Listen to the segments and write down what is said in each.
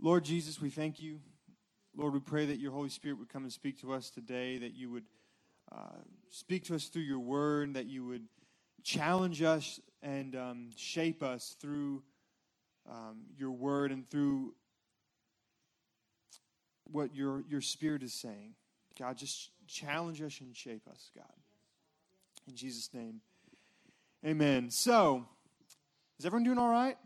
Lord Jesus, we thank you. Lord, we pray that your Holy Spirit would come and speak to us today, that you would uh, speak to us through your word, that you would challenge us and um, shape us through um, your word and through what your, your spirit is saying. God, just challenge us and shape us, God. In Jesus' name, amen. So, is everyone doing all right?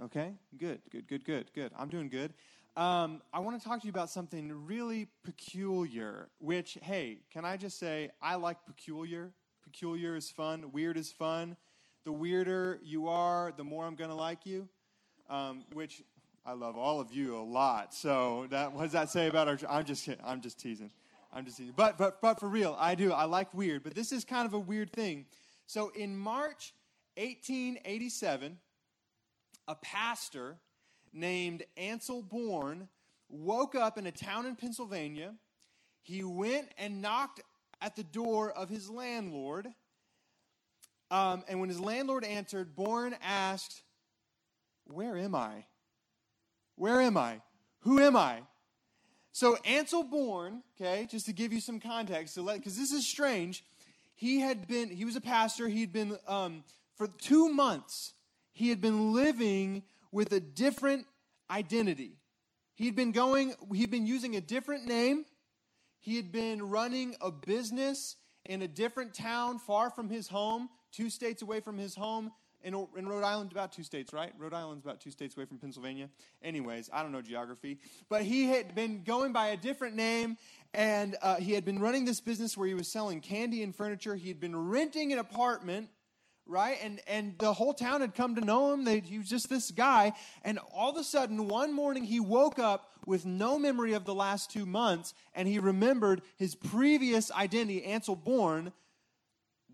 Okay, good, good, good, good, good. I'm doing good. Um, I want to talk to you about something really peculiar, which, hey, can I just say, I like peculiar. Peculiar is fun, weird is fun. The weirder you are, the more I'm going to like you, um, which I love all of you a lot. So, that, what does that say about our? I'm just kidding. I'm just teasing. I'm just teasing. But, but, but for real, I do. I like weird, but this is kind of a weird thing. So, in March 1887, a pastor named Ansel Bourne woke up in a town in Pennsylvania. He went and knocked at the door of his landlord. Um, and when his landlord answered, Bourne asked, Where am I? Where am I? Who am I? So Ansel Bourne, okay, just to give you some context, because this is strange, he had been, he was a pastor, he'd been, um, for two months, he had been living with a different identity. He'd been going, he'd been using a different name. He had been running a business in a different town far from his home, two states away from his home. In, in Rhode Island, about two states, right? Rhode Island's about two states away from Pennsylvania. Anyways, I don't know geography. But he had been going by a different name, and uh, he had been running this business where he was selling candy and furniture. He had been renting an apartment right? And and the whole town had come to know him. They, he was just this guy. And all of a sudden, one morning, he woke up with no memory of the last two months, and he remembered his previous identity, Ansel Bourne,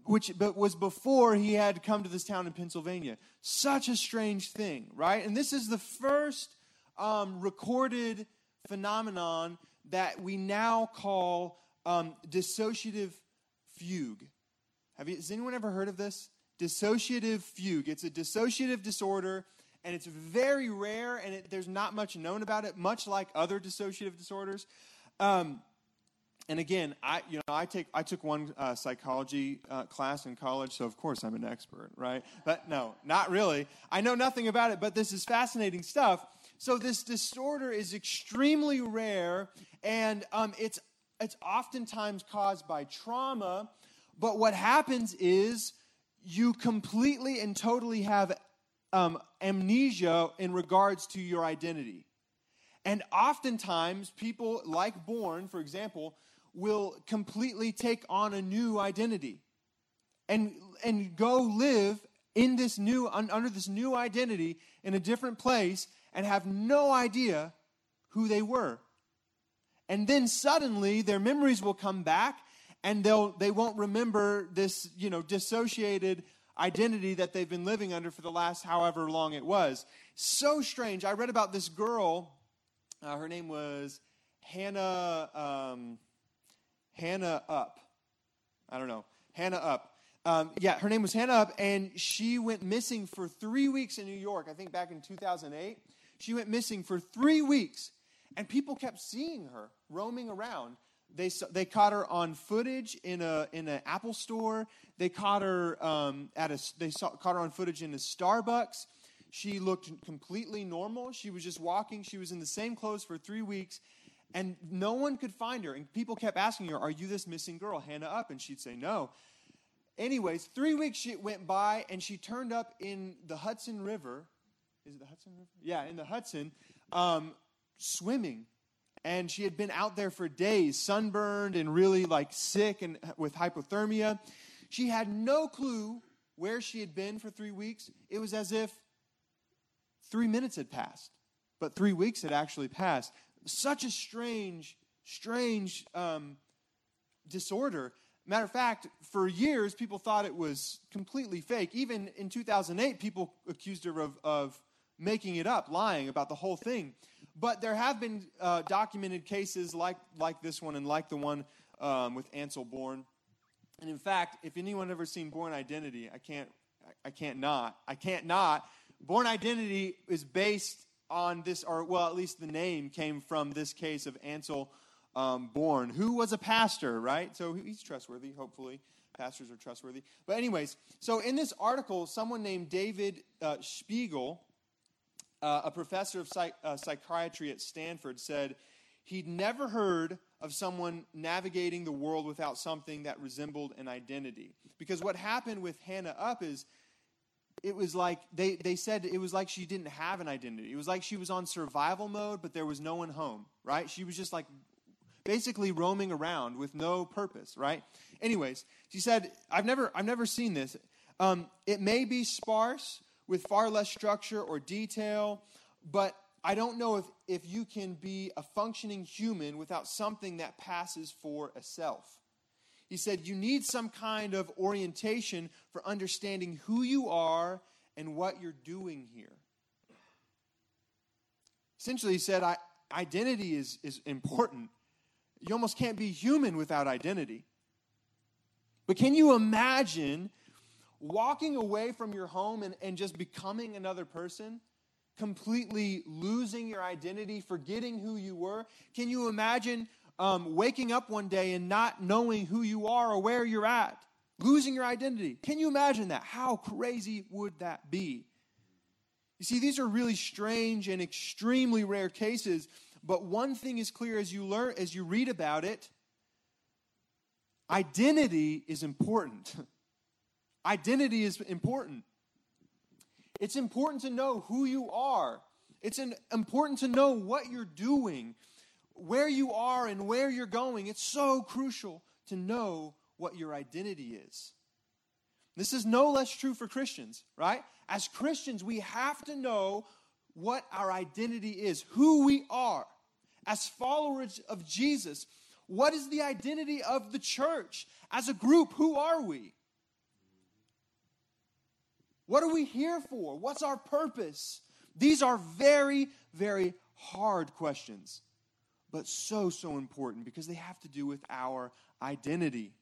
which but was before he had come to this town in Pennsylvania. Such a strange thing, right? And this is the first um, recorded phenomenon that we now call um, dissociative fugue. Have you, has anyone ever heard of this? Dissociative fugue. It's a dissociative disorder, and it's very rare, and it, there's not much known about it, much like other dissociative disorders. Um, and again, I you know I take I took one uh, psychology uh, class in college, so of course I'm an expert, right? But no, not really. I know nothing about it, but this is fascinating stuff. So this disorder is extremely rare, and um, it's it's oftentimes caused by trauma. But what happens is you completely and totally have um, amnesia in regards to your identity. And oftentimes, people like Bourne, for example, will completely take on a new identity and, and go live in this new, under this new identity in a different place and have no idea who they were. And then suddenly their memories will come back and they'll they won't remember this you know dissociated identity that they've been living under for the last however long it was. So strange. I read about this girl uh, her name was hannah um, Hannah Upp. I don't know. Hannah Upp. Um, yeah her name was Hannah Upp and she went missing for three weeks in new york i think back in 2008 she went missing for three weeks and people kept seeing her roaming around they, they caught her on footage in a in an Apple store. They caught her um, at a they saw, caught her on footage in a Starbucks. She looked completely normal. She was just walking. She was in the same clothes for three weeks, and no one could find her. And people kept asking her, "Are you this missing girl, Hannah Upp?" And she'd say, "No." Anyways, three weeks she went by, and she turned up in the Hudson River. Is it the Hudson River? Yeah, in the Hudson, um, swimming and she had been out there for days, sunburned and really like sick and with hypothermia. She had no clue where she had been for three weeks. It was as if three minutes had passed, but three weeks had actually passed. Such a strange, strange um, disorder. Matter of fact, for years, people thought it was completely fake. Even in 2008, people accused her of, of making it up, lying about the whole thing. But there have been uh, documented cases like, like this one and like the one um, with Ansel Bourne. And in fact, if anyone ever seen Bourne Identity, I can't, I can't not, I can't not. Bourne Identity is based on this, or well, at least the name came from this case of Ansel um, Bourne, who was a pastor, right? So he's trustworthy, hopefully. Pastors are trustworthy. But, anyways, so in this article, someone named David uh, Spiegel, uh, a professor of psych- uh, psychiatry at Stanford, said he'd never heard of someone navigating the world without something that resembled an identity. Because what happened with Hannah Upp is it was like they, they said it was like she didn't have an identity. It was like she was on survival mode, but there was no one home, right? She was just like basically roaming around with no purpose, right? Anyways, she said, I've never, I've never seen this. Um, it may be sparse with far less structure or detail, but I don't know if, if you can be a functioning human without something that passes for a self. He said, You need some kind of orientation for understanding who you are and what you're doing here. Essentially, he said, I, Identity is, is important. You almost can't be human without identity. But can you imagine walking away from your home and, and just becoming another person? Completely losing your identity, forgetting who you were? Can you imagine um, waking up one day and not knowing who you are or where you're at? Losing your identity. Can you imagine that? How crazy would that be? You see, these are really strange and extremely rare cases, but one thing is clear as you learn as you read about it, Identity is important. Identity is important. It's important to know who you are. It's an, important to know what you're doing, where you are, and where you're going. It's so crucial to know what your identity is. This is no less true for Christians, right? As Christians, we have to know what our identity is, who we are. As followers of Jesus, what is the identity of the church? As a group, who are we? What are we here for? What's our purpose? These are very, very hard questions, but so, so important because they have to do with our identity.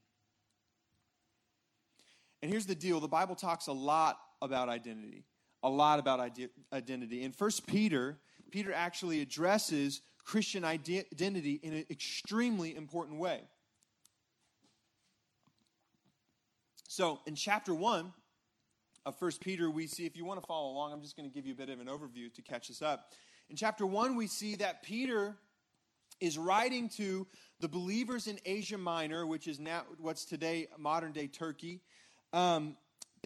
And here's the deal the Bible talks a lot about identity, a lot about identity. In 1 Peter, Peter actually addresses Christian identity in an extremely important way. So, in chapter 1 of 1 Peter, we see, if you want to follow along, I'm just going to give you a bit of an overview to catch us up. In chapter 1, we see that Peter is writing to the believers in Asia Minor, which is now what's today modern day Turkey. Um,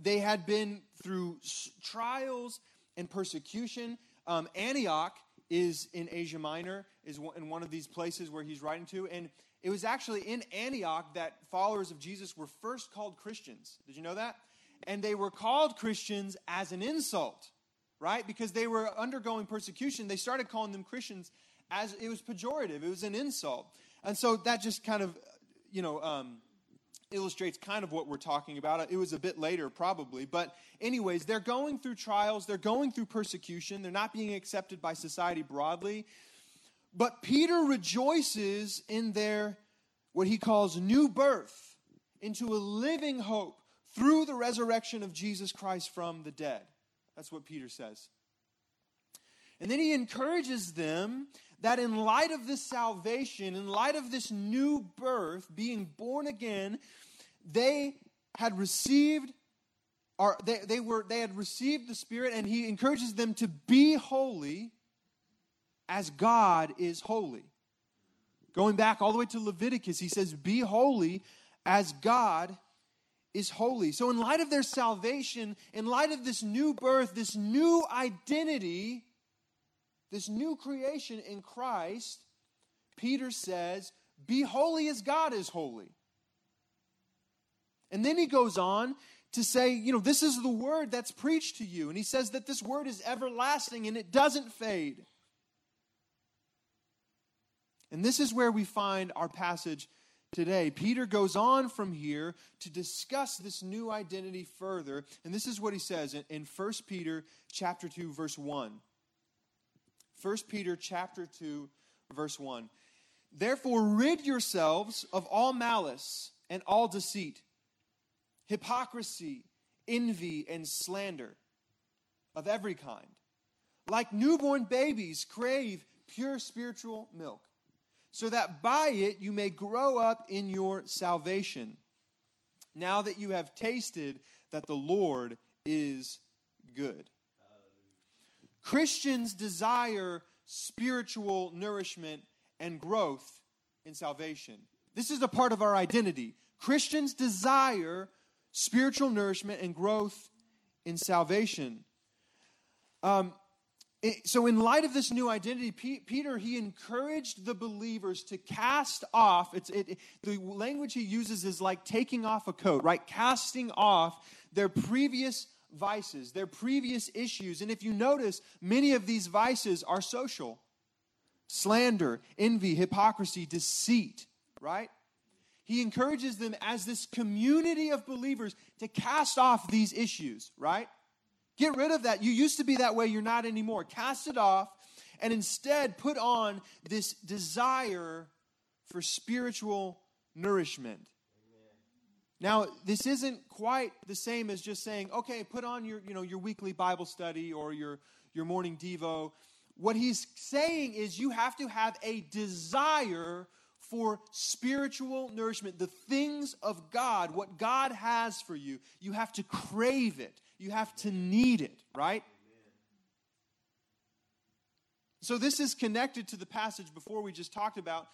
they had been through trials and persecution. Um, Antioch is in Asia Minor, is in one of these places where he's writing to. And it was actually in Antioch that followers of Jesus were first called Christians. Did you know that? And they were called Christians as an insult, right? Because they were undergoing persecution. They started calling them Christians as it was pejorative, it was an insult. And so that just kind of, you know, um, illustrates kind of what we're talking about. It was a bit later, probably. But, anyways, they're going through trials, they're going through persecution, they're not being accepted by society broadly. But Peter rejoices in their, what he calls, new birth into a living hope through the resurrection of Jesus Christ from the dead. That's what Peter says. And then he encourages them that in light of this salvation, in light of this new birth, being born again, they had received or they, they were they had received the Spirit, and he encourages them to be holy as God is holy. Going back all the way to Leviticus, he says, Be holy as God is holy. So, in light of their salvation, in light of this new birth, this new identity, this new creation in Christ, Peter says, Be holy as God is holy. And then he goes on to say, you know, this is the word that's preached to you. And he says that this word is everlasting and it doesn't fade. And this is where we find our passage today. Peter goes on from here to discuss this new identity further. And this is what he says in, in 1 Peter chapter 2 verse 1. 1 Peter chapter 2 verse 1. Therefore rid yourselves of all malice and all deceit, hypocrisy, envy and slander of every kind. like newborn babies, crave pure spiritual milk, so that by it you may grow up in your salvation. Now that you have tasted that the Lord is good. Christians desire spiritual nourishment and growth in salvation. This is a part of our identity. Christians desire spiritual nourishment and growth in salvation. Um, so, in light of this new identity, Peter he encouraged the believers to cast off. It's it, the language he uses is like taking off a coat, right? Casting off their previous vices, their previous issues. And if you notice, many of these vices are social slander, envy, hypocrisy, deceit, right? He encourages them as this community of believers to cast off these issues, right? Get rid of that. You used to be that way, you're not anymore. Cast it off and instead put on this desire for spiritual nourishment. Now, this isn't quite the same as just saying, okay, put on your, you know, your weekly Bible study or your, your morning Devo. What he's saying is you have to have a desire for spiritual nourishment, the things of God, what God has for you. You have to crave it, you have to need it, right? So, this is connected to the passage before we just talked about,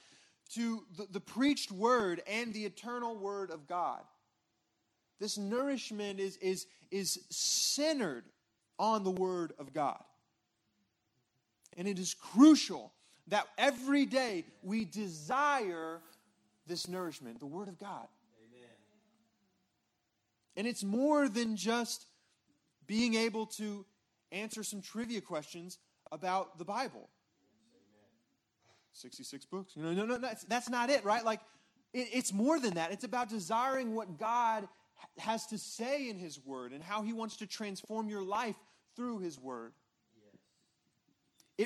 to the, the preached word and the eternal word of God. This nourishment is, is, is centered on the word of God. And it is crucial that every day we desire this nourishment, the Word of God. Amen. And it's more than just being able to answer some trivia questions about the Bible. 66 books. You know, no, no, that's, that's not it, right? Like, it, it's more than that. It's about desiring what God has to say in His Word and how He wants to transform your life through His Word. Yes.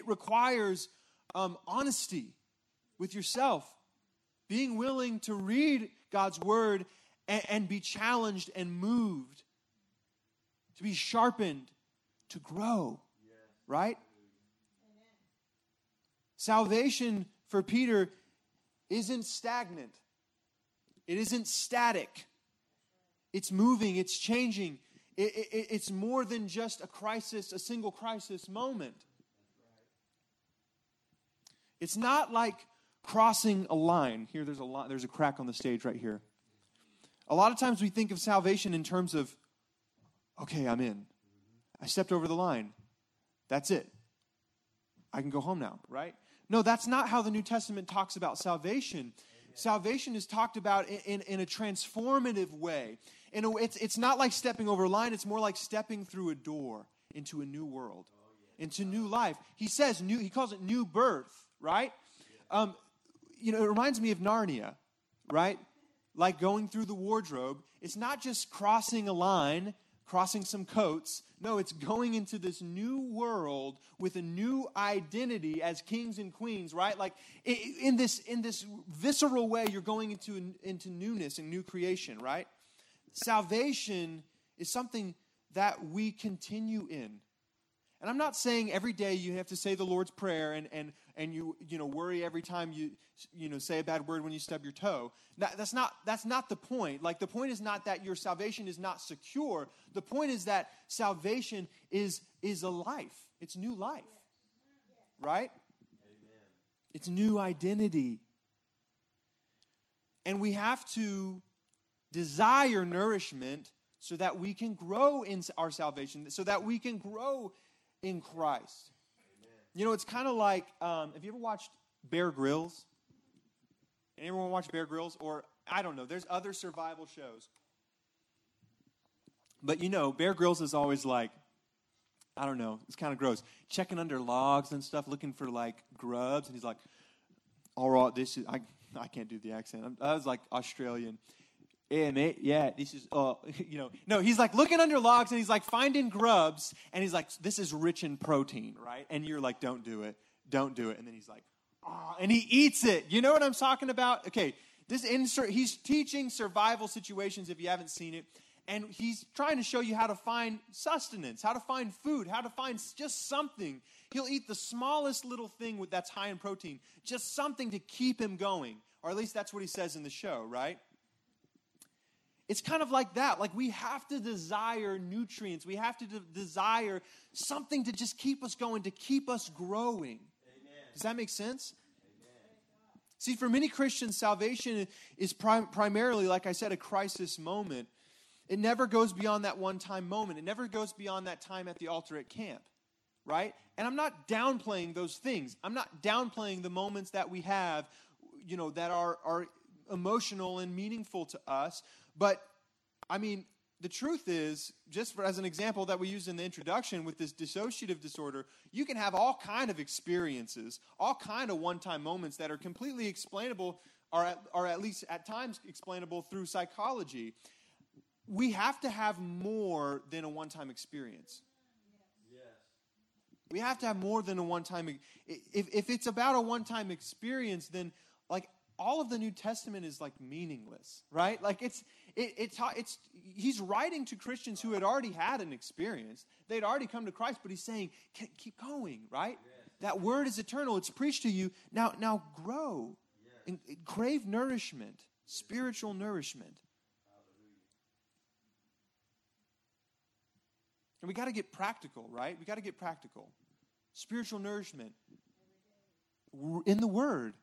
It requires um, honesty with yourself, being willing to read God's word and, and be challenged and moved, to be sharpened, to grow, right? Salvation for Peter isn't stagnant, it isn't static. It's moving, it's changing. It, it, it's more than just a crisis, a single crisis moment. It's not like crossing a line. Here, there's a line, there's a crack on the stage right here. A lot of times we think of salvation in terms of, okay, I'm in. I stepped over the line. That's it. I can go home now, right? No, that's not how the New Testament talks about salvation. Amen. Salvation is talked about in, in, in a transformative way. In a, it's, it's not like stepping over a line, it's more like stepping through a door into a new world, oh, yeah. into new life. He says new, he calls it new birth right? Um, you know, it reminds me of Narnia, right? Like going through the wardrobe. It's not just crossing a line, crossing some coats. No, it's going into this new world with a new identity as kings and queens, right? Like in this in this visceral way, you're going into into newness and new creation, right? Salvation is something that we continue in. And I'm not saying every day you have to say the Lord's Prayer and, and, and you, you know, worry every time you, you know, say a bad word when you stub your toe. That, that's, not, that's not the point. Like, the point is not that your salvation is not secure. The point is that salvation is, is a life. It's new life. Right? Amen. It's new identity. And we have to desire nourishment so that we can grow in our salvation, so that we can grow in Christ. Amen. You know, it's kind of like um, have you ever watched Bear Grylls? Anyone watch Bear Grylls? Or I don't know. There's other survival shows. But you know, Bear Grylls is always like, I don't know, it's kind of gross. Checking under logs and stuff, looking for like grubs, and he's like, "All right, this is I I can't do the accent. I was like Australian. Yeah, mate. Yeah, this is, uh, you know, no, he's like looking under logs and he's like finding grubs and he's like, this is rich in protein, right? And you're like, don't do it, don't do it. And then he's like, oh, and he eats it. You know what I'm talking about? Okay, this insert, he's teaching survival situations if you haven't seen it. and he's trying to show you how to find sustenance, how to find food, how to find just something. He'll eat the smallest little thing that's high in protein, just something to keep him going. Or at least that's what he says in the show, right? It's kind of like that. Like we have to desire nutrients. We have to de- desire something to just keep us going, to keep us growing. Amen. Does that make sense? Amen. See, for many Christians, salvation is prim- primarily, like I said, a crisis moment. It never goes beyond that one time moment. It never goes beyond that time at the altar at camp, right? And I'm not downplaying those things. I'm not downplaying the moments that we have, you know, that are, are emotional and meaningful to us. But I mean, the truth is, just for, as an example that we used in the introduction with this dissociative disorder, you can have all kind of experiences, all kind of one-time moments that are completely explainable, or at, or at least at times explainable through psychology. We have to have more than a one-time experience. We have to have more than a one-time. If, if it's about a one-time experience, then like all of the New Testament is like meaningless, right? Like it's it, it's it's he's writing to Christians who had already had an experience. They'd already come to Christ, but he's saying, keep going, right? Yes. That word is eternal. It's preached to you. Now now grow. Yes. And crave nourishment, spiritual nourishment. And we got to get practical, right? We got to get practical. Spiritual nourishment in the Word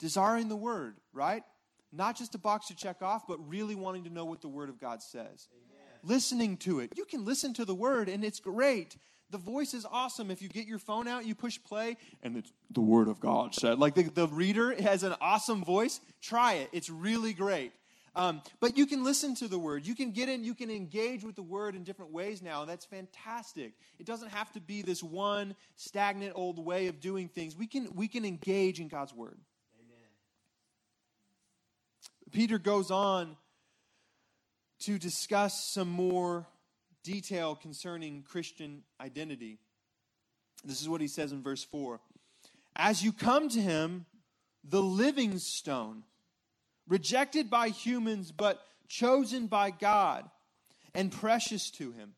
desiring the word, right? Not just a box to check off, but really wanting to know what the word of God says. Amen. Listening to it. You can listen to the word, and it's great. The voice is awesome. If you get your phone out, you push play, and it's the word of God said. Like the, the reader has an awesome voice. Try it, it's really great. Um, but you can listen to the word. You can get in, you can engage with the word in different ways now. That's fantastic. It doesn't have to be this one stagnant old way of doing things. We can, we can engage in God's word. Peter goes on to discuss some more detail concerning Christian identity. This is what he says in verse 4 As you come to him, the living stone, rejected by humans, but chosen by God and precious to him.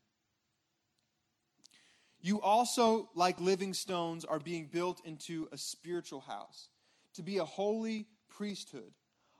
You also, like living stones, are being built into a spiritual house to be a holy priesthood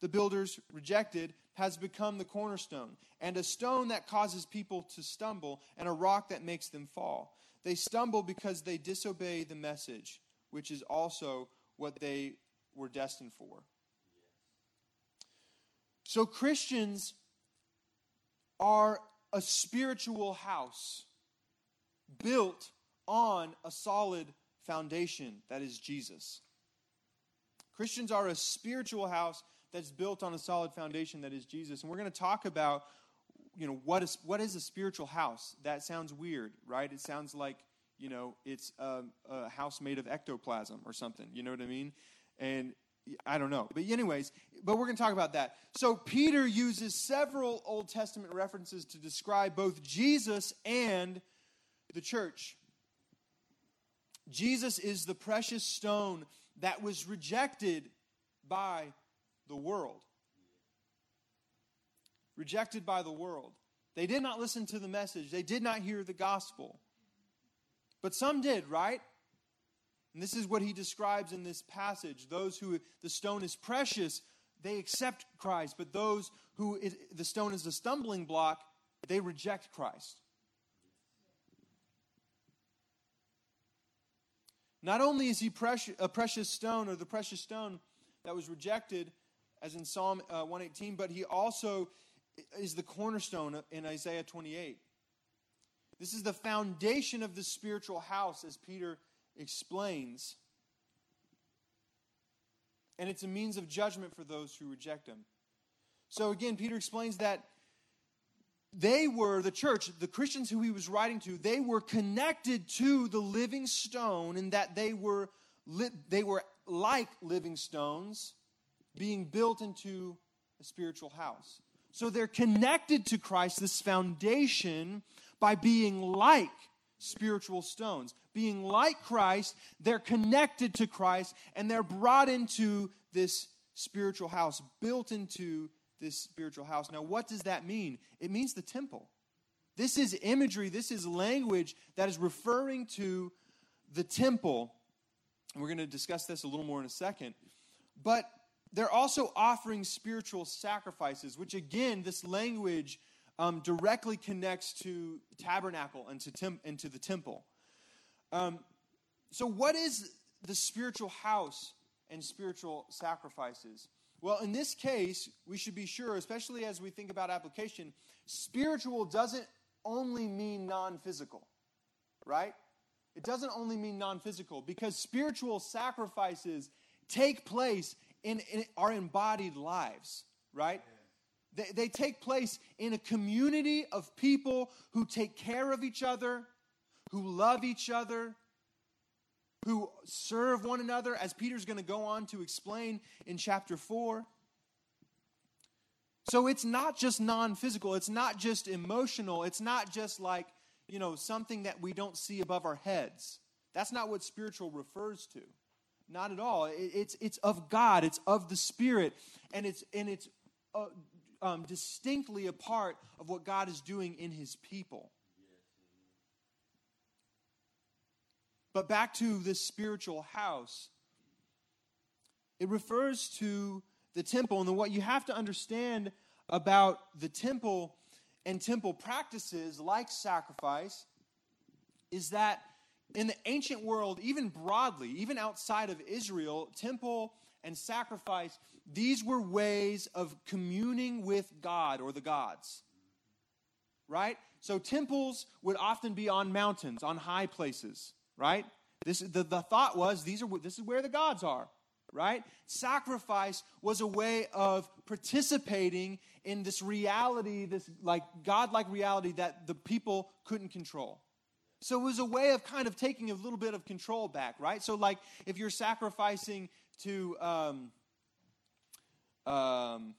the builders rejected has become the cornerstone, and a stone that causes people to stumble, and a rock that makes them fall. They stumble because they disobey the message, which is also what they were destined for. So, Christians are a spiritual house built on a solid foundation that is Jesus. Christians are a spiritual house that's built on a solid foundation that is Jesus. And we're going to talk about, you know, what is what is a spiritual house? That sounds weird, right? It sounds like, you know, it's a, a house made of ectoplasm or something. You know what I mean? And I don't know. But anyways, but we're going to talk about that. So Peter uses several Old Testament references to describe both Jesus and the church. Jesus is the precious stone that was rejected by the world. Rejected by the world. They did not listen to the message, they did not hear the gospel. But some did, right? And this is what he describes in this passage. Those who the stone is precious, they accept Christ, but those who it, the stone is a stumbling block, they reject Christ. Not only is he precious, a precious stone or the precious stone that was rejected, as in Psalm uh, 118, but he also is the cornerstone in Isaiah 28. This is the foundation of the spiritual house, as Peter explains. And it's a means of judgment for those who reject him. So again, Peter explains that they were, the church, the Christians who he was writing to, they were connected to the living stone in that they were, li- they were like living stones being built into a spiritual house. So they're connected to Christ, this foundation, by being like spiritual stones. Being like Christ, they're connected to Christ and they're brought into this spiritual house, built into this spiritual house. Now, what does that mean? It means the temple. This is imagery, this is language that is referring to the temple. And we're going to discuss this a little more in a second. But they're also offering spiritual sacrifices, which again, this language um, directly connects to tabernacle and to, and to the temple. Um, so, what is the spiritual house and spiritual sacrifices? Well, in this case, we should be sure, especially as we think about application, spiritual doesn't only mean non physical, right? It doesn't only mean non physical because spiritual sacrifices take place in, in, our embodied lives, right? They, they take place in a community of people who take care of each other, who love each other, who serve one another, as Peter's going to go on to explain in chapter 4. So it's not just non physical, it's not just emotional, it's not just like, you know, something that we don't see above our heads. That's not what spiritual refers to. Not at all. It's, it's of God, it's of the Spirit, and it's, and it's uh, um, distinctly a part of what God is doing in His people. But back to this spiritual house, it refers to the temple. And what you have to understand about the temple and temple practices like sacrifice is that in the ancient world, even broadly, even outside of Israel, temple and sacrifice, these were ways of communing with God or the gods. Right? So temples would often be on mountains, on high places right? This the, the thought was these are this is where the gods are, right? Sacrifice was a way of participating in this reality, this like godlike reality that the people couldn't control. So it was a way of kind of taking a little bit of control back, right? So like if you're sacrificing to um, um,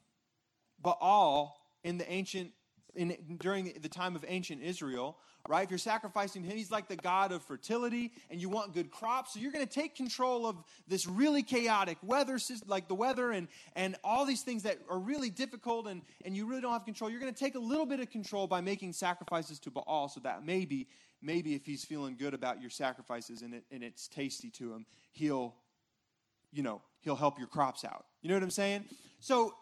Baal in the ancient in, during the time of ancient Israel, right? If you're sacrificing to him, he's like the God of fertility and you want good crops. So you're going to take control of this really chaotic weather, system, like the weather and, and all these things that are really difficult and, and you really don't have control. You're going to take a little bit of control by making sacrifices to Baal so that maybe, maybe if he's feeling good about your sacrifices and, it, and it's tasty to him, he'll, you know, he'll help your crops out. You know what I'm saying? So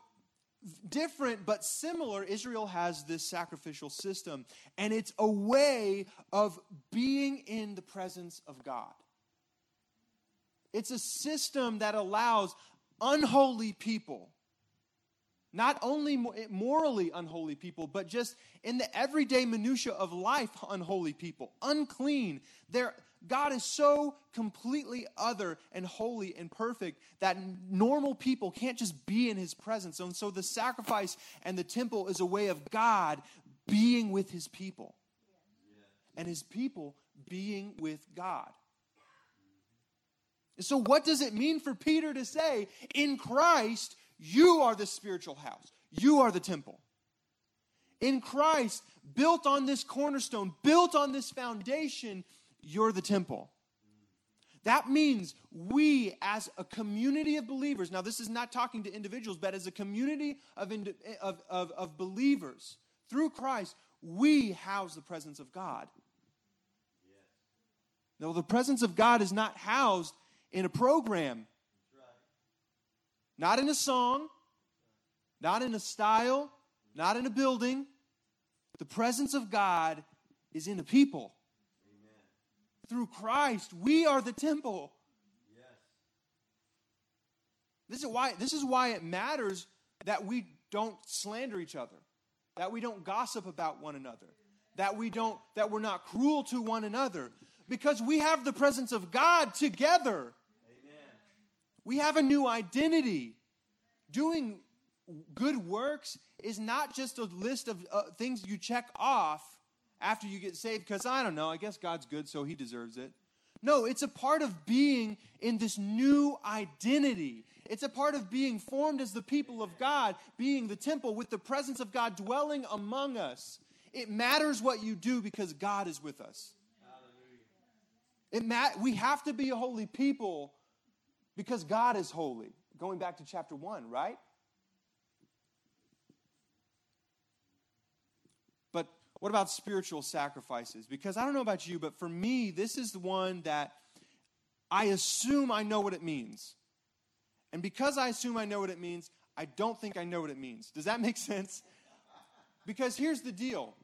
different but similar, Israel has this sacrificial system, and it's a way of being in the presence of God. It's a system that allows unholy people, not only eh, morally unholy people, but just in the everyday minutia of life, unholy people, unclean. They're God is so completely other and holy and perfect that normal people can't just be in his presence. And so the sacrifice and the temple is a way of God being with his people and his people being with God. So, what does it mean for Peter to say, in Christ, you are the spiritual house, you are the temple? In Christ, built on this cornerstone, built on this foundation, you're the temple. That means we, as a community of believers, now this is not talking to individuals, but as a community of, of, of, of believers through Christ, we house the presence of God. Now, the presence of God is not housed in a program, not in a song, not in a style, not in a building. The presence of God is in a people Amen. through Christ, we are the temple. Yes. This is why this is why it matters that we don't slander each other, that we don't gossip about one another, that we don't that we're not cruel to one another because we have the presence of God together. We have a new identity. Doing good works is not just a list of uh, things you check off after you get saved because I don't know, I guess God's good, so he deserves it. No, it's a part of being in this new identity. It's a part of being formed as the people of God, being the temple with the presence of God dwelling among us. It matters what you do because God is with us. It ma- we have to be a holy people because God is holy. Going back to chapter 1, right? But what about spiritual sacrifices? Because I don't know about you, but for me, this is the one that I assume I know what it means. And because I assume I know what it means, I don't think I know what it means. Does that make sense? Because here's the deal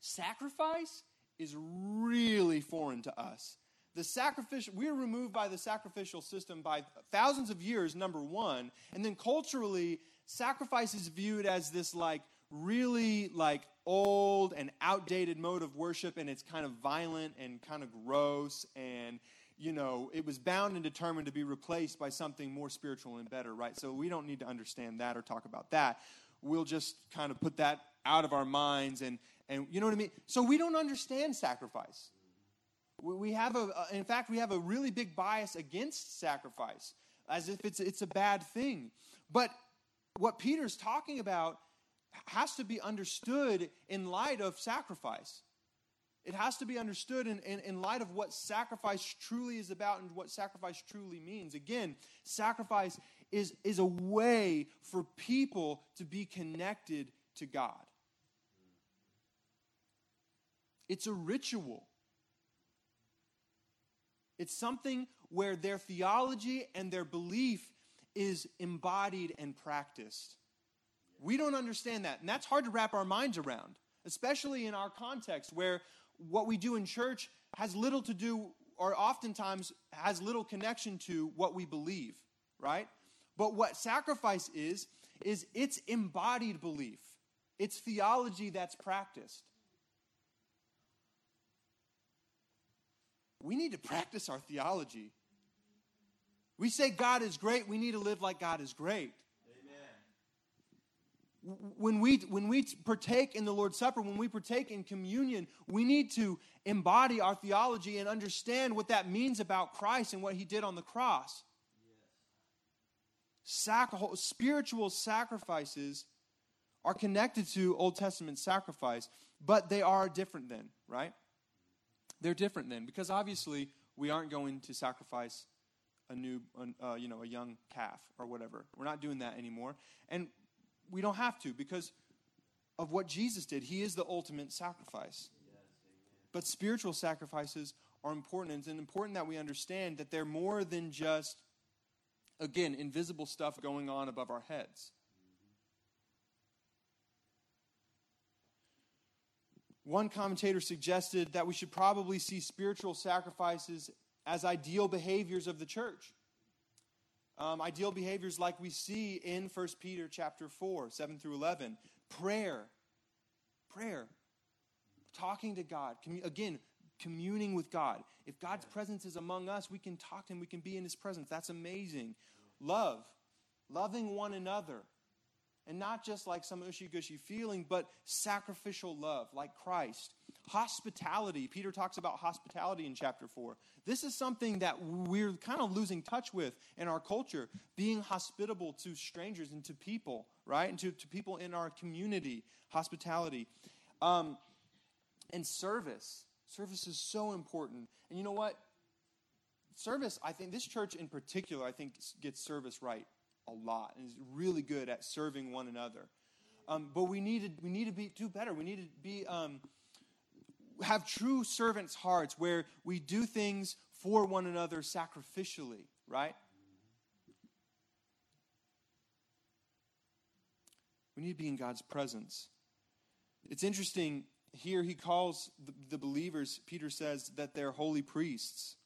sacrifice is really foreign to us. The sacrificial, we're removed by the sacrificial system by thousands of years, number one. And then culturally, sacrifice is viewed as this like really like old and outdated mode of worship, and it's kind of violent and kind of gross and you know, it was bound and determined to be replaced by something more spiritual and better, right? So we don't need to understand that or talk about that. We'll just kind of put that out of our minds and and you know what I mean? So we don't understand sacrifice. We have a, in fact, we have a really big bias against sacrifice, as if it's it's a bad thing. But what Peter's talking about has to be understood in light of sacrifice. It has to be understood in, in, in, light of what sacrifice truly is about and what sacrifice truly means. Again, sacrifice is, is a way for people to be connected to God. It's a ritual. It's something where their theology and their belief is embodied and practiced. We don't understand that, and that's hard to wrap our minds around, especially in our context where what we do in church has little to do or oftentimes has little connection to what we believe, right? But what sacrifice is, is it's embodied belief. It's theology that's practiced. We need to practice our theology. We say God is great, we need to live like God is great. Amen. When we, when we partake in the Lord's Supper, when we partake in communion, we need to embody our theology and understand what that means about Christ and what he did on the cross. Sac- spiritual sacrifices are connected to Old Testament sacrifice, but they are different then, right? They're different then because obviously we aren't going to sacrifice a new, uh, you know, a young calf or whatever. We're not doing that anymore. And we don't have to because of what Jesus did. He is the ultimate sacrifice. but spiritual sacrifices are important. And it's important that we understand that they're more than just, again, invisible stuff going on above our heads. One commentator suggested that we should probably see spiritual sacrifices as ideal behaviors of the church. Um, ideal behaviors like we see in 1 Peter chapter 4, 7 through 11. Prayer. Prayer. Talking to God. Commun- again, communing with God. If God's presence is among us, we can talk to Him, we can be in His presence. That's amazing. Love. Loving one another. And not just like some ushy gushy feeling, but sacrificial love, like Christ. Hospitality. Peter talks about hospitality in chapter 4. This is something that we're kind of losing touch with in our culture being hospitable to strangers and to people, right? And to, to people in our community. Hospitality. Um, and service. Service is so important. And you know what? Service, I think this church in particular, I think gets service right a lot and is really good at serving one another. Um, but we need to we need to be do better. We need to be um, have true servants' hearts where we do things for one another sacrificially, right? We need to be in God's presence. It's interesting here he calls the, the believers, Peter says, that they're holy priests.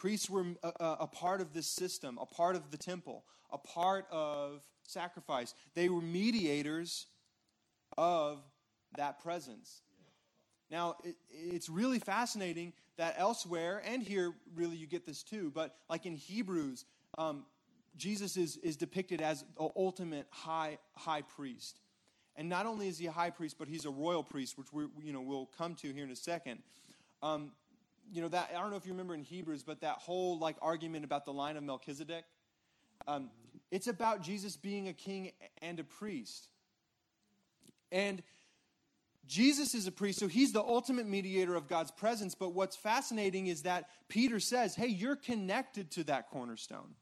Priests were a, a, part of this system, a part of the temple, a part of sacrifice. They were mediators of that presence. Now, it, it's really fascinating that elsewhere, and here really you get this too, but like in Hebrews, um, Jesus is, is depicted as the ultimate high, high priest. And not only is he a high priest, but he's a royal priest, which we you know, we'll come to here in a second. Um, you know that I don't know if you remember in Hebrews, but that whole like argument about the line of Melchizedek, um, it's about Jesus being a king and a priest. And Jesus is a priest, so he's the ultimate mediator of God's presence. But what's fascinating is that Peter says, hey, you're connected to that cornerstone.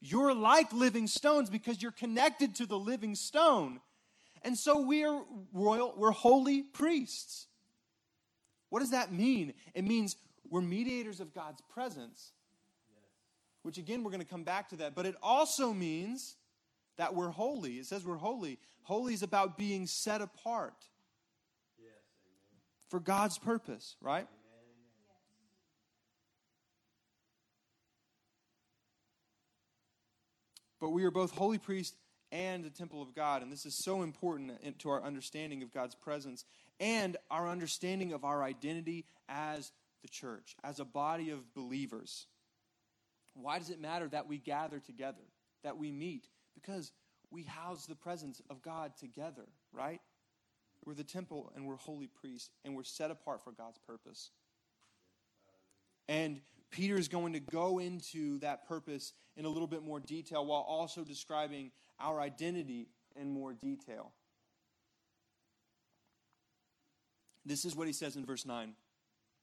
You're like living stones because you're connected to the living stone. And so we're royal, we're holy priests. What does that mean? It means we're mediators of God's presence, which again, we're going to come back to that. But it also means that we're holy. It says we're holy. Holy is about being set apart yes, for God's purpose, right? But we are both holy priests and a temple of God. And this is so important to our understanding of God's presence and our understanding of our identity as the church, as a body of believers. Why does it matter that we gather together, that we meet? Because we house the presence of God together, right? We're the temple and we're holy priests and we're set apart for God's purpose. And Peter is going to go into that purpose in a little bit more detail while also describing our identity in more detail. This is what he says in verse 9.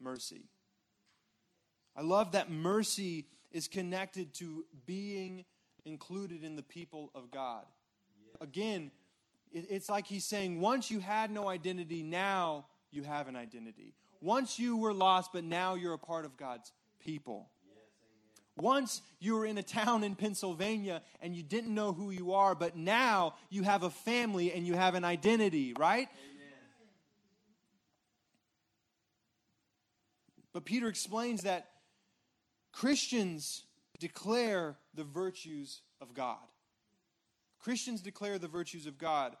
mercy. I love that mercy is connected to being included in the people of God. Again, it's like he's saying, once you had no identity, now you have an identity. Once you were lost, but now you're a part of God's people. Once you were in a town in Pennsylvania and you didn't know who you are, but now you have a family and you have an identity, right? Amen. But Peter explains that Christians declare the virtues of God. Christians declare the virtues of God.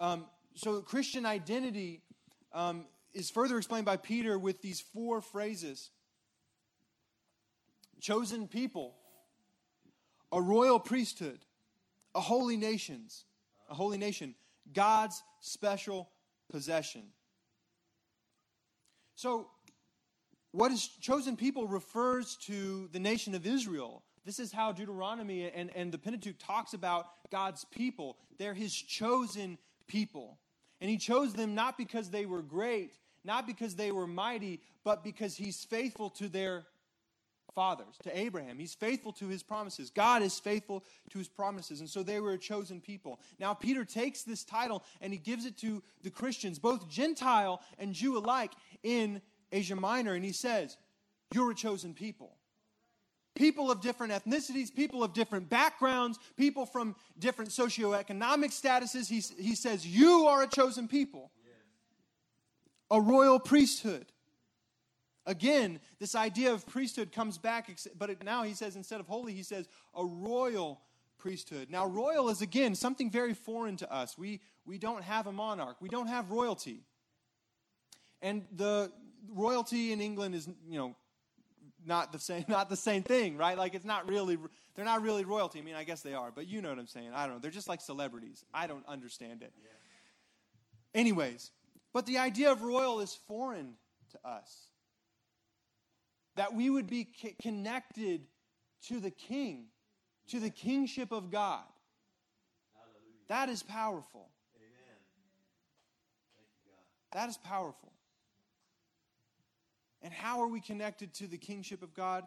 Um, so, Christian identity um, is further explained by Peter with these four phrases chosen people, a royal priesthood, a holy nations, a holy nation, God's special possession. So, what is chosen people refers to the nation of Israel. This is how Deuteronomy and, and the Pentateuch talks about God's people. They're his chosen people. And he chose them not because they were great, not because they were mighty, but because he's faithful to their fathers, to Abraham. He's faithful to his promises. God is faithful to his promises. And so they were a chosen people. Now, Peter takes this title and he gives it to the Christians, both Gentile and Jew alike, in Asia Minor. And he says, You're a chosen people. People of different ethnicities, people of different backgrounds, people from different socioeconomic statuses. He, he says, You are a chosen people, a royal priesthood Again, this idea of priesthood comes back, but now he says instead of holy, he says a royal priesthood. Now, royal is again something very foreign to us. We, we don't have a monarch, we don't have royalty. And the royalty in England is, you know, not the same not the same thing, right? Like it's not really they're not really royalty. I mean, I guess they are, but you know what I'm saying. I don't know. They're just like celebrities. I don't understand it. Yeah. Anyways, but the idea of royal is foreign to us that we would be connected to the King, to the kingship of God. Hallelujah. That is powerful. Amen. That is powerful. And how are we connected to the kingship of God?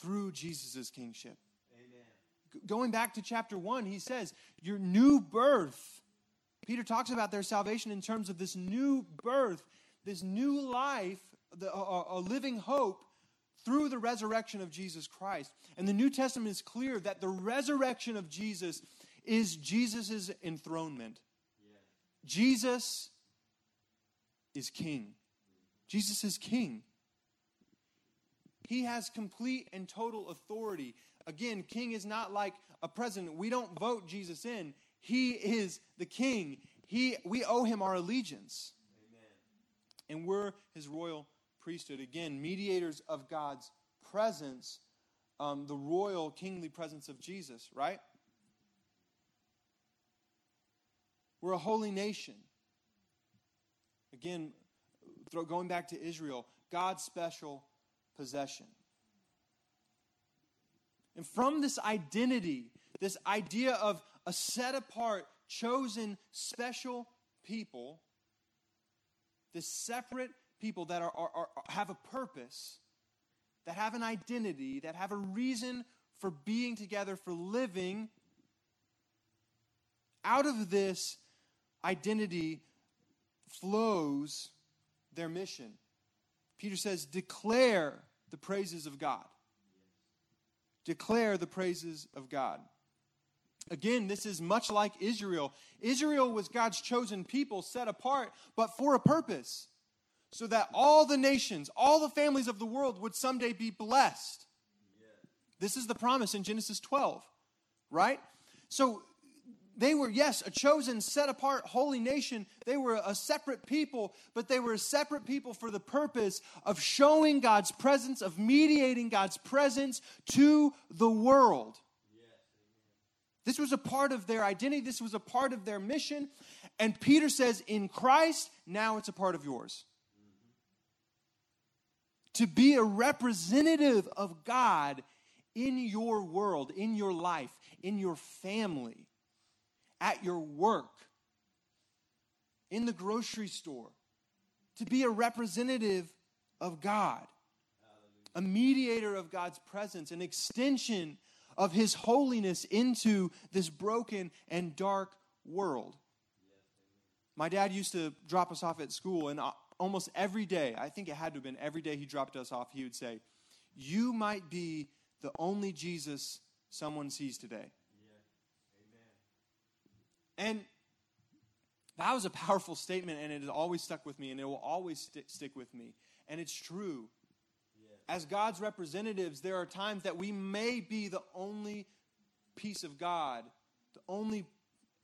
Through Jesus' kingship. Amen. Going back to chapter 1, he says, Your new birth. Peter talks about their salvation in terms of this new birth, this new life, the, a, a living hope through the resurrection of Jesus Christ. And the New Testament is clear that the resurrection of Jesus is Jesus' enthronement. Jesus is king. Jesus is king. He has complete and total authority. Again, king is not like a president. We don't vote Jesus in. He is the king. He, we owe him our allegiance. Amen. And we're his royal priesthood. Again, mediators of God's presence, um, the royal kingly presence of Jesus, right? We're a holy nation. Again, going back to Israel, God's special possession. And from this identity, this idea of a set apart, chosen, special people, this separate people that are, are, are, have a purpose, that have an identity, that have a reason for being together, for living, out of this identity flows their mission. Peter says, declare the praises of God. Declare the praises of God. Again, this is much like Israel. Israel was God's chosen people, set apart, but for a purpose, so that all the nations, all the families of the world would someday be blessed. This is the promise in Genesis 12, right? So they were, yes, a chosen, set apart, holy nation. They were a separate people, but they were a separate people for the purpose of showing God's presence, of mediating God's presence to the world. This was a part of their identity, this was a part of their mission. And Peter says, in Christ, now it's a part of yours. To be a representative of God in your world, in your life, in your family at your work, in the grocery store, to be a representative of God, a mediator of God's presence, an extension of His holiness into this broken and dark world. My dad used to drop us off at school, and uh, almost every day, I think it had to have been every day he dropped us off, he would say, You might be the only Jesus someone sees today. And that was a powerful statement, and it has always stuck with me, and it will always st- stick with me. And it's true. As God's representatives, there are times that we may be the only piece of God, the only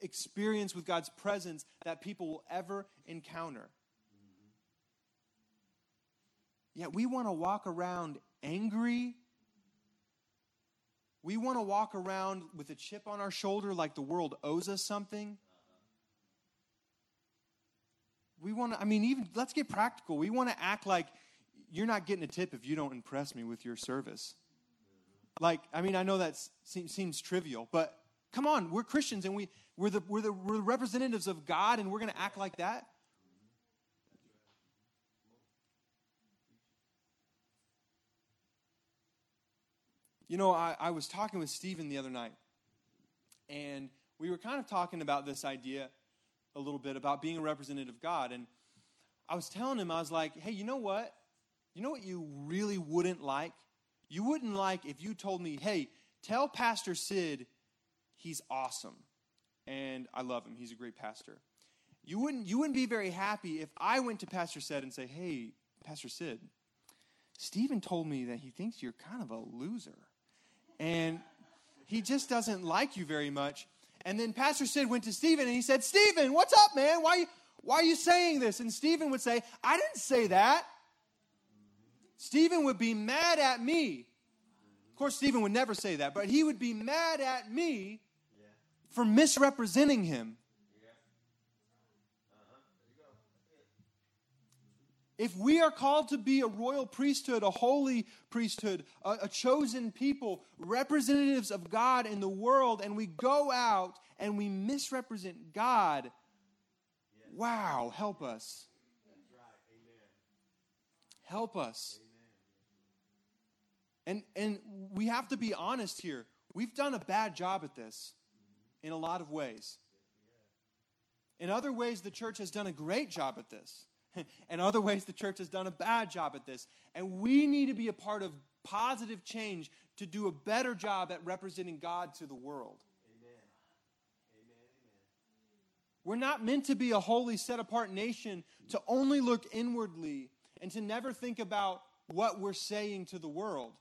experience with God's presence that people will ever encounter. Mm-hmm. Yet we want to walk around angry. We want to walk around with a chip on our shoulder like the world owes us something. We want to, I mean, even let's get practical. We want to act like you're not getting a tip if you don't impress me with your service. Like, I mean, I know that seems, seems trivial, but come on, we're Christians and we, we're, the, we're, the, we're the representatives of God and we're going to act like that. You know, I, I was talking with Stephen the other night, and we were kind of talking about this idea a little bit about being a representative of God. And I was telling him, I was like, hey, you know what? You know what you really wouldn't like? You wouldn't like if you told me, hey, tell Pastor Sid he's awesome and I love him. He's a great pastor. You wouldn't, you wouldn't be very happy if I went to Pastor Sid and say, hey, Pastor Sid, Stephen told me that he thinks you're kind of a loser. And he just doesn't like you very much. And then Pastor Sid went to Stephen and he said, Stephen, what's up, man? Why, why are you saying this? And Stephen would say, I didn't say that. Stephen would be mad at me. Of course, Stephen would never say that, but he would be mad at me for misrepresenting him. If we are called to be a royal priesthood, a holy priesthood, a, a, chosen people, representatives of God in the world, and we go out and we misrepresent God, wow, help us. Help us. And, and we have to be honest here. We've done a bad job at this in a lot of ways. In other ways, the church has done a great job at this. and other ways the church has done a bad job at this. And we need to be a part of positive change to do a better job at representing God to the world. We're not meant to be a holy, set apart nation to only look inwardly and to never think about what we're saying to the world.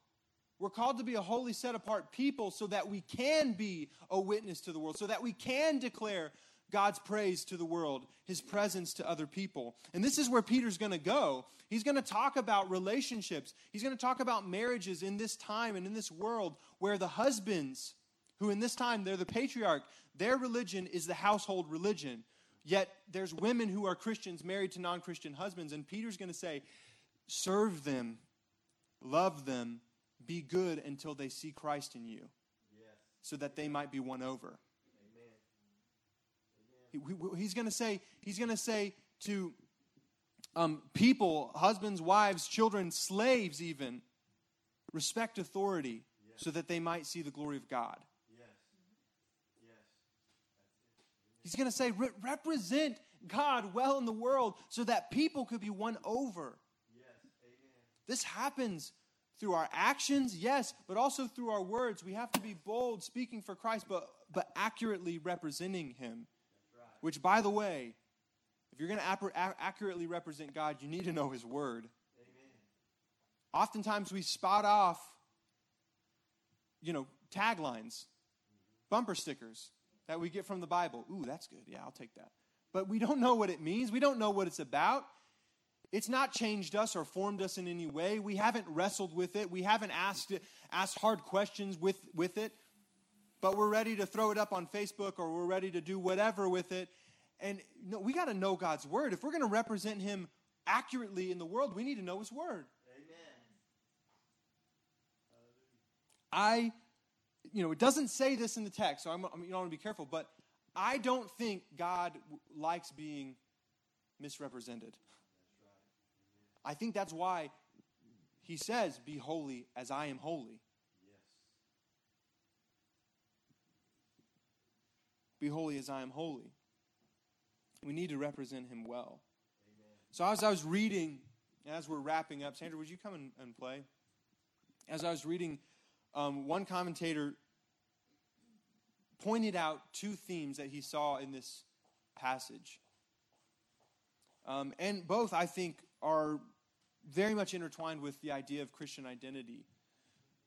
We're called to be a holy, set apart people so that we can be a witness to the world, so that we can declare God's praise to the world, his presence to other people. And this is where Peter's going to go. He's going to talk about relationships. He's going to talk about marriages in this time and in this world where the husbands, who in this time they're the patriarch, their religion is the household religion. Yet there's women who are Christians married to non Christian husbands. And Peter's going to say, serve them, love them, be good until they see Christ in you, yes. so that they might be won over. He, he's going to say, he's going to say to um, people, husbands, wives, children, slaves, even, respect authority yes. so that they might see the glory of God. He's going to say, Re- represent God well in the world so that people could be won over. Yes, this happens through our actions, yes, but also through our words. We have to be bold, speaking for Christ, but, but accurately representing Him. Which, by the way, if you're going to accurately represent God, you need to know His Word. Amen. Oftentimes we spot off, you know, taglines, mm-hmm. bumper stickers that we get from the Bible. Ooh, that's good. Yeah, I'll take that. But we don't know what it means. We don't know what it's about. It's not changed us or formed us in any way. We haven't wrestled with it. We haven't asked it, asked hard questions with, with it. But we're ready to throw it up on Facebook or we're ready to do whatever with it. And no, we got to know God's word. If we're going to represent Him accurately in the world, we need to know His word. Amen. I you know, it doesn't say this in the text, so I'm, I'm, you know, I want to be careful, but I don't think God likes being misrepresented. I think that's why he says, Be holy as I am holy. Be holy as I am holy. We need to represent him well. Amen. So, as I was reading, as we're wrapping up, Sandra, would you come and, and play? As I was reading, um, one commentator pointed out two themes that he saw in this passage. Um, and both, I think, are very much intertwined with the idea of Christian identity.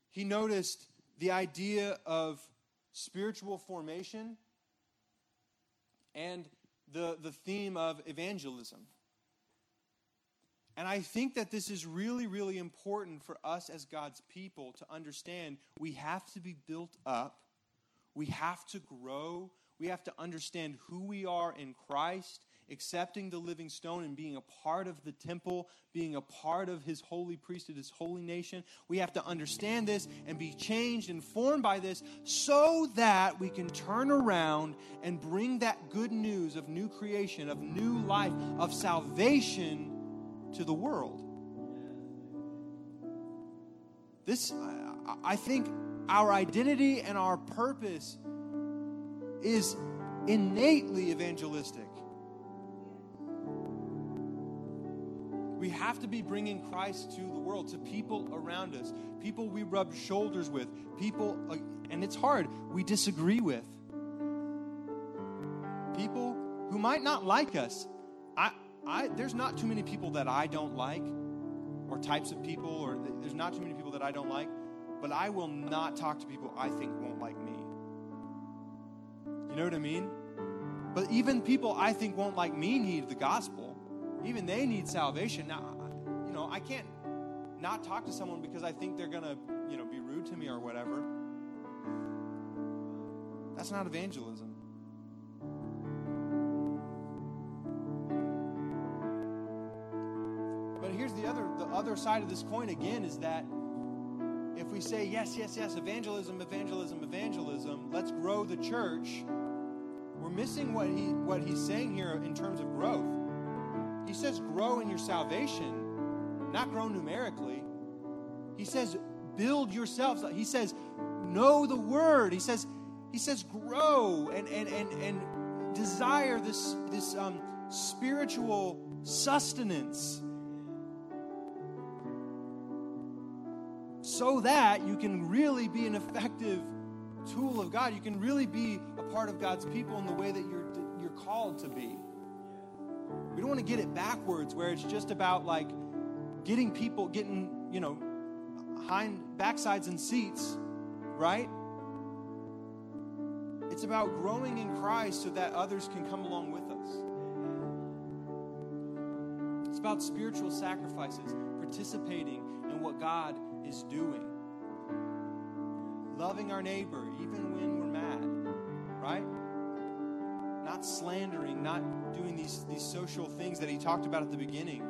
He noticed the idea of spiritual formation and the, the theme of evangelism. And I think that this is really, really important for us as God's people to understand we have to be built up we have to grow. We have to understand who we are in Christ, accepting the living stone and being a part of the temple, being a part of his holy priesthood, his holy nation. We have to understand this and be changed and formed by this so that we can turn around and bring that good news of new creation, of new life, of salvation to the world. This, I think, our identity and our purpose is innately evangelistic. We have to be bringing Christ to the world, to people around us, people we rub shoulders with, people, uh, and it's hard, we disagree with. People who might not like us. I, I, there's not too many people that I don't like, or types of people, or there's not too many people that I don't like but I will not talk to people I think won't like me. You know what I mean? But even people I think won't like me need the gospel. Even they need salvation. Now, you know, I can't not talk to someone because I think they're going to, you know, be rude to me or whatever. That's not evangelism. But here's the other the other side of this coin again is that if we say, yes, yes, yes, evangelism, evangelism, evangelism, let's grow the church, we're missing what, he, what he's saying here in terms of growth. He says, grow in your salvation, not grow numerically. He says, build yourselves. He says, know the word. He says, he says, grow and, and, and, and desire this, this um, spiritual sustenance. So that you can really be an effective tool of God. You can really be a part of God's people in the way that you're, you're called to be. We don't want to get it backwards where it's just about like getting people, getting, you know, hind backsides and seats, right? It's about growing in Christ so that others can come along with us. It's about spiritual sacrifices, participating in what God is doing. Loving our neighbor even when we're mad, right? Not slandering, not doing these, these social things that he talked about at the beginning.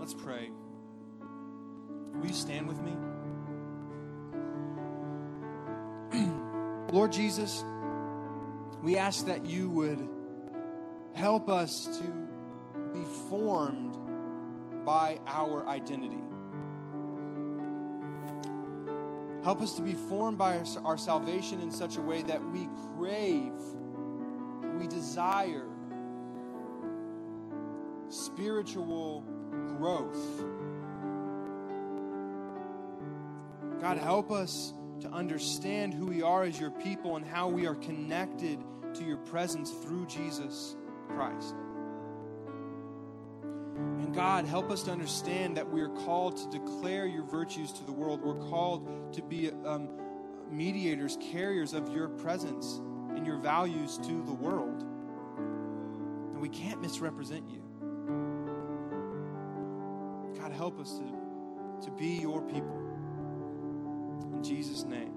Let's pray. Will you stand with me? Lord Jesus, we ask that you would help us to be formed by our identity. Help us to be formed by our, salvation in such a way that we crave, we desire spiritual growth God, help us to understand who we are as your people and how we are connected to your presence through Jesus Christ. God, help us to understand that we are called to declare your virtues to the world. We're called to be um, mediators, carriers of your presence and your values to the world. And we can't misrepresent you. God, help us to, to be your people. In Jesus' name.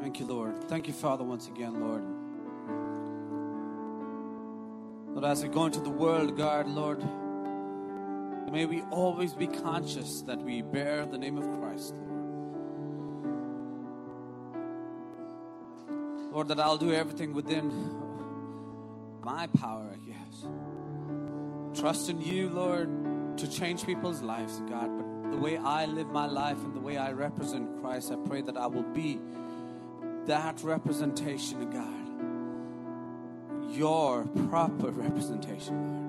Thank you, Lord. Thank you, Father, once again, Lord. As we go into the world, God, Lord, may we always be conscious that we bear the name of Christ, Lord. Lord, that I'll do everything within my power, guess. Trust in you, Lord, to change people's lives, God, but the way I live my life and the way I represent Christ, I pray that I will be that representation of God. Your proper representation, Lord.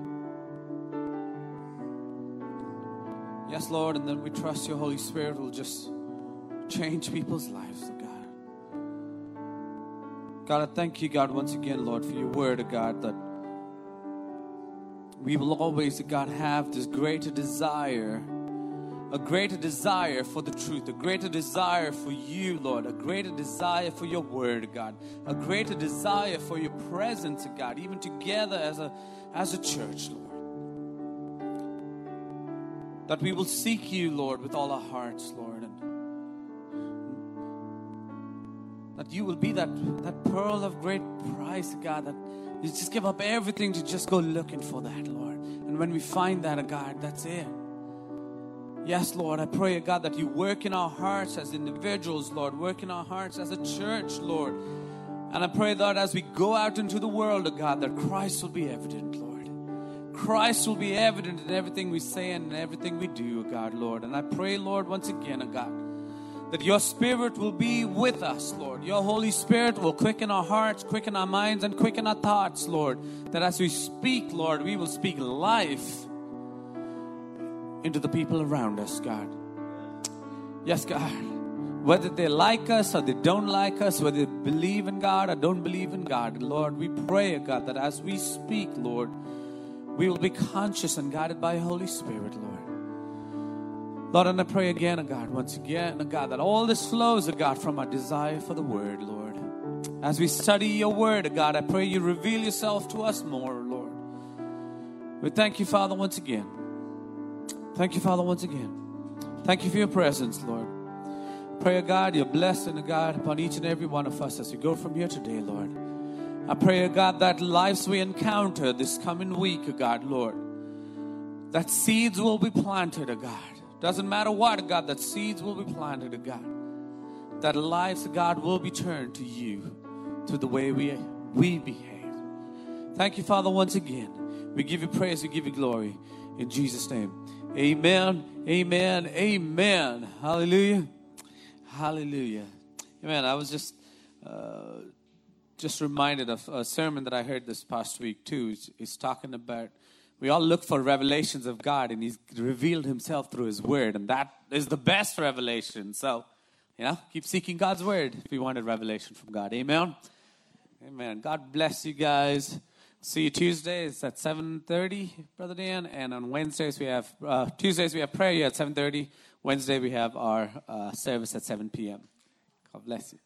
Yes, Lord, and then we trust your Holy Spirit will just change people's lives, oh God. God, I thank you, God, once again, Lord, for your word, oh God, that we will always, oh God, have this greater desire a greater desire for the truth, a greater desire for you, Lord, a greater desire for your word, God, a greater desire for your presence, God, even together as a as a church, Lord. That we will seek you, Lord, with all our hearts, Lord, and that you will be that that pearl of great price, God, that you just give up everything to just go looking for that, Lord. And when we find that, God, that's it. Yes, Lord, I pray, God, that you work in our hearts as individuals, Lord, work in our hearts as a church, Lord. And I pray, Lord, as we go out into the world, oh God, that Christ will be evident, Lord. Christ will be evident in everything we say and in everything we do, oh God, Lord. And I pray, Lord, once again, oh God, that your Spirit will be with us, Lord. Your Holy Spirit will quicken our hearts, quicken our minds, and quicken our thoughts, Lord. That as we speak, Lord, we will speak life into the people around us, God. Yes, God. Whether they like us or they don't like us, whether they believe in God or don't believe in God, Lord, we pray, God, that as we speak, Lord, we will be conscious and guided by Holy Spirit, Lord. Lord, and I pray again, God, once again, God, that all this flows, God, from our desire for the Word, Lord. As we study your Word, God, I pray you reveal yourself to us more, Lord. We thank you, Father, once again. Thank you, Father, once again. Thank you for your presence, Lord. Pray, God, your blessing, God, upon each and every one of us as we go from here today, Lord. I pray, God, that lives we encounter this coming week, God, Lord, that seeds will be planted, God. Doesn't matter what, God, that seeds will be planted, God. That lives, God, will be turned to you through the way we, we behave. Thank you, Father, once again. We give you praise, we give you glory. In Jesus' name. Amen. Amen. Amen. Hallelujah. Hallelujah. Amen. I was just uh, just reminded of a sermon that I heard this past week too. He's talking about we all look for revelations of God, and He's revealed Himself through His Word, and that is the best revelation. So, you know, keep seeking God's Word if you wanted revelation from God. Amen. Amen. God bless you guys. See you Tuesdays at 7.30, Brother Dan. And on Wednesdays we have, uh, Tuesdays we have prayer at 7.30. Wednesday we have our uh, service at 7 p.m. God bless you.